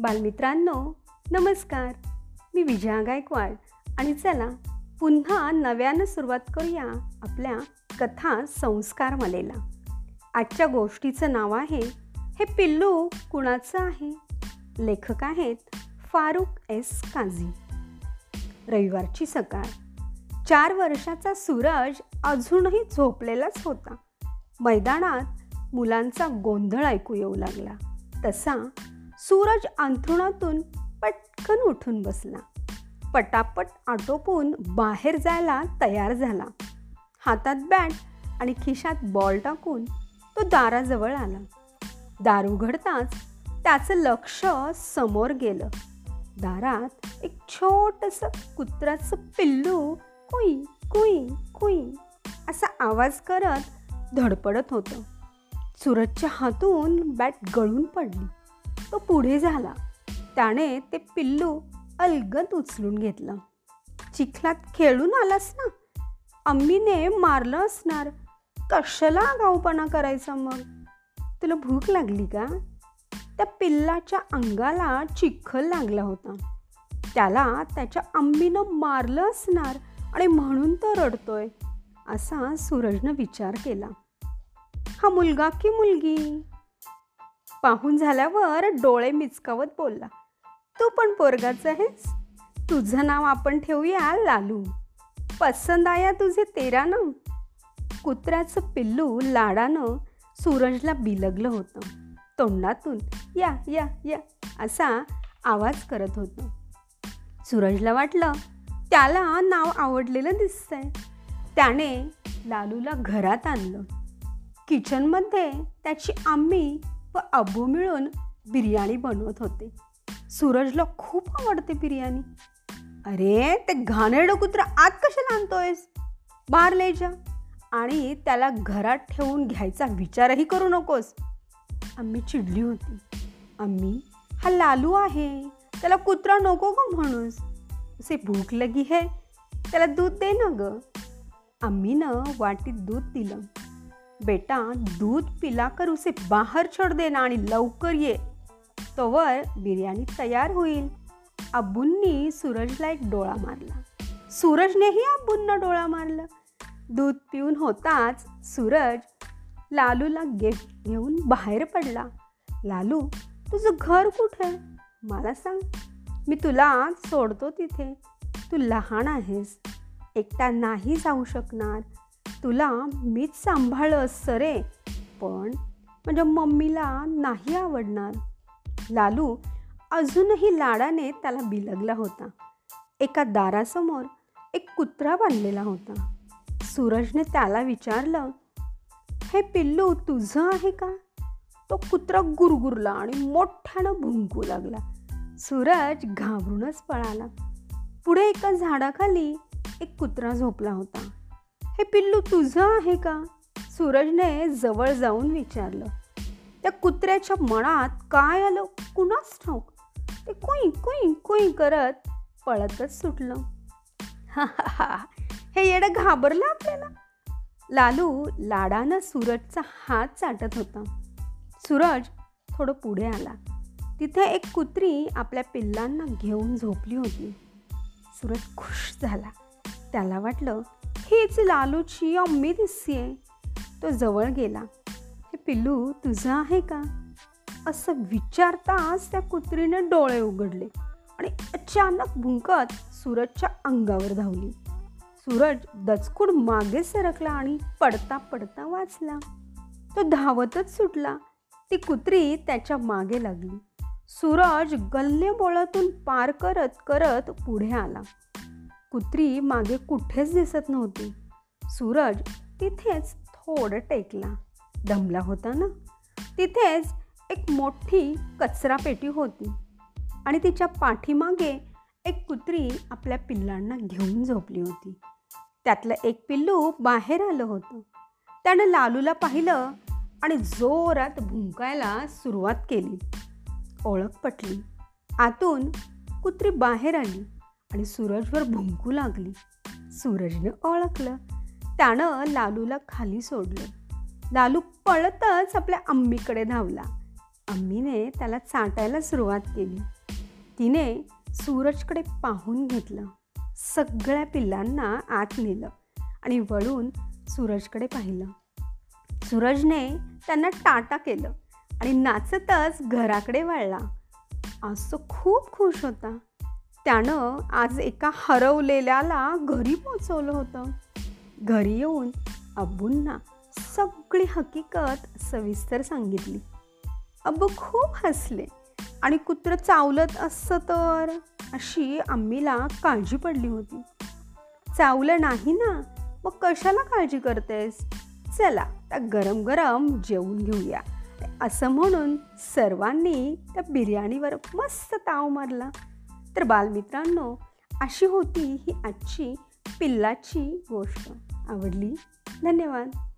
बालमित्रांनो नमस्कार. मी विजया गायकवाड आणि चला पुन्हा नव्यानं सुरुवात करूया आपल्या कथा संस्कार मलेला. आजच्या गोष्टीचं नाव आहे हे पिल्लू कुणाचं आहे? लेखक आहेत फारुख एस. काझी. रविवारची सकाळ. चार वर्षाचा सूरज अजूनही झोपलेलाच होता. मैदानात मुलांचा गोंधळ ऐकू येऊ लागला. तसा सूरज अंथरुणातून पटकन उठून बसला. पटापट आटोपून बाहेर जायला तयार झाला. हातात बॅट आणि खिशात बॉल टाकून तो दाराजवळ आला. दार उघडताच त्याचं लक्ष समोर गेलं. दारात एक छोटंसं कुत्राचं पिल्लू कुई कुई कुई असा आवाज करत धडपडत होतं. सूरजच्या हातून बॅट गळून पडली. तो पुढे झाला. त्याने ते पिल्लू अलगद उचलून घेतलं. चिखलात खेळून आलास ना? अम्मीने मारलं असणार. कशाला गाऊपणा करायचा मग? तुला भूक लागली का? त्या पिल्लाच्या अंगाला चिखल लागला होता. त्याला त्याच्या अम्मीनं मारलं असणार आणि म्हणून तो रडतोय असा सूरजनं विचार केला. हा मुलगा की मुलगी? पाहून झाल्यावर डोळे मिचकावत बोलला तू पण पोरगाच आहेस? तुझं नाव आपण ठेवूया लालू. पसंद आया तुझे तेरा ना कुत्र्याचं पिल्लू लाडानं सूरजला बिलगलं होतं. तोंडातून या या या असा आवाज करत होतं. सूरजला वाटलं त्याला नाव आवडलेलं दिसतंय. त्याने लालूला घरात आणलं. किचनमध्ये त्याची आम्ही व अबू मिळून बिर्याणी बनवत होते. सूरजला खूप आवडते बिर्याणी. अरे ते घाणेरडं कुत्र आत कशाला आणतोयस? बाहेर लेजा आणि त्याला घरात ठेवून घ्यायचा विचारही करू नकोस. आम्ही चिडली होती. आम्ही हा लालू आहे. त्याला कुत्रा नको ग म्हणूस. असे भूक लगी है. त्याला दूध दे ना ग. आम्हीनं वाटीत दूध दिलं. बेटा दूध पिला कर उसे बाहेर छोड दे ना आणि लवकर ये. तोवर बिर्याणी तयार होईल. अब्बूंनी सूरजला एक डोळा मारला. सूरजनेही अब्बूंना डोळा मारला. दूध पिऊन होताच सूरज लालूला गेट घेऊन बाहेर पडला. लालू तुझं घर कुठे? मला सांग. मी तुला सोडतो तिथे. तू लहान आहेस. एकटा नाही जाऊ शकणार. तुला मीच सांभाळलं सरे. पण म्हणजे मम्मीला नाही आवडणार. लालू अजूनही लाडाने त्याला बिलगला होता. एका दारासमोर एक कुत्रा बांधलेला होता. सूरजने त्याला विचारलं हे पिल्लू तुझं आहे का? तो कुत्रा गुरगुरला आणि मोठ्यानं भुंकू लागला. सूरज घाबरूनच पळाला. पुढे एका झाडाखाली एक कुत्रा झोपला होता. हे पिल्लू तुझं आहे का? सूरजने जवळ जाऊन विचारलं. त्या कुत्र्याच्या मनात काय आलं? कुणाच ठाऊक? ते कुई कुई कुई करत पळतच सुटलं. हा हा हा हे येडं घाबरलं आपल्याला? लालू लाडानं सूरजचा हात चाटत होता. सूरज थोडं पुढे आला. तिथे एक कुत्री आपल्या पिल्लांना घेऊन झोपली होती. सूरज खुश झाला. त्याला वाटलं हीच लालूची अम्मी दिसतीये. तो जवळ गेला. हे पिल्लू तुझं आहे का? असं विचारताच त्या कुत्रीने डोळे उघडले आणि अचानक भुंकत सूरजच्या अंगावर धावली. सूरज दचकूड मागे सरकला आणि पडता पडता वाचला. तो धावतच सुटला. ती कुत्री त्याच्यामागे लागली. सूरज गल्ले बोळातून पार करत करत पुढे आला. कुत्री मागे कुठेच दिसत नव्हती. सूरज तिथेच थोडं टेकला. दमला होता ना? तिथेच एक मोठी कचरा पेटी होती आणि तिच्या पाठीमागे एक कुत्री आपल्या पिल्लांना घेऊन झोपली होती. त्यातलं एक पिल्लू बाहेर आलं होतं. त्यानं लालूला पाहिलं आणि जोरात भुंकायला सुरुवात केली. ओळख पटली. आतून कुत्री बाहेर आली. आणि सूरजवर भुंकू लागली. सूरजनं ओळखलं. त्यानं लालूला खाली सोडलं. लालू पळतच आपल्या अम्मीकडे धावला. अम्मीने त्याला चाटायला सुरुवात केली. तिने सूरजकडे पाहून घेतलं. सगळ्या पिल्लांना आत नेलं आणि वळून सूरजकडे पाहिलं. सूरजने त्यांना टाटा केलं आणि नाचतच घराकडे वळला. आज तो खूप खुश होता. त्यानं आज एका हरवलेल्याला घरी पोचवलं होतं. घरी येऊन अब्बूंना सगळी हकीकत सविस्तर सांगितली. अब्बू खूप हसले आणि कुत्रं चावलत असतं तर अशी आम्हीला काळजी पडली होती. चावलं नाही ना मग कशाला काळजी करतेस? चला त्या गरम गरम जेवून घेऊया. असं म्हणून सर्वांनी त्या बिर्याणीवर मस्त ताव मारला. तर बालमित्रांनो अशी होती ही आजची पिल्लाची गोष्ट. आवडली? धन्यवाद.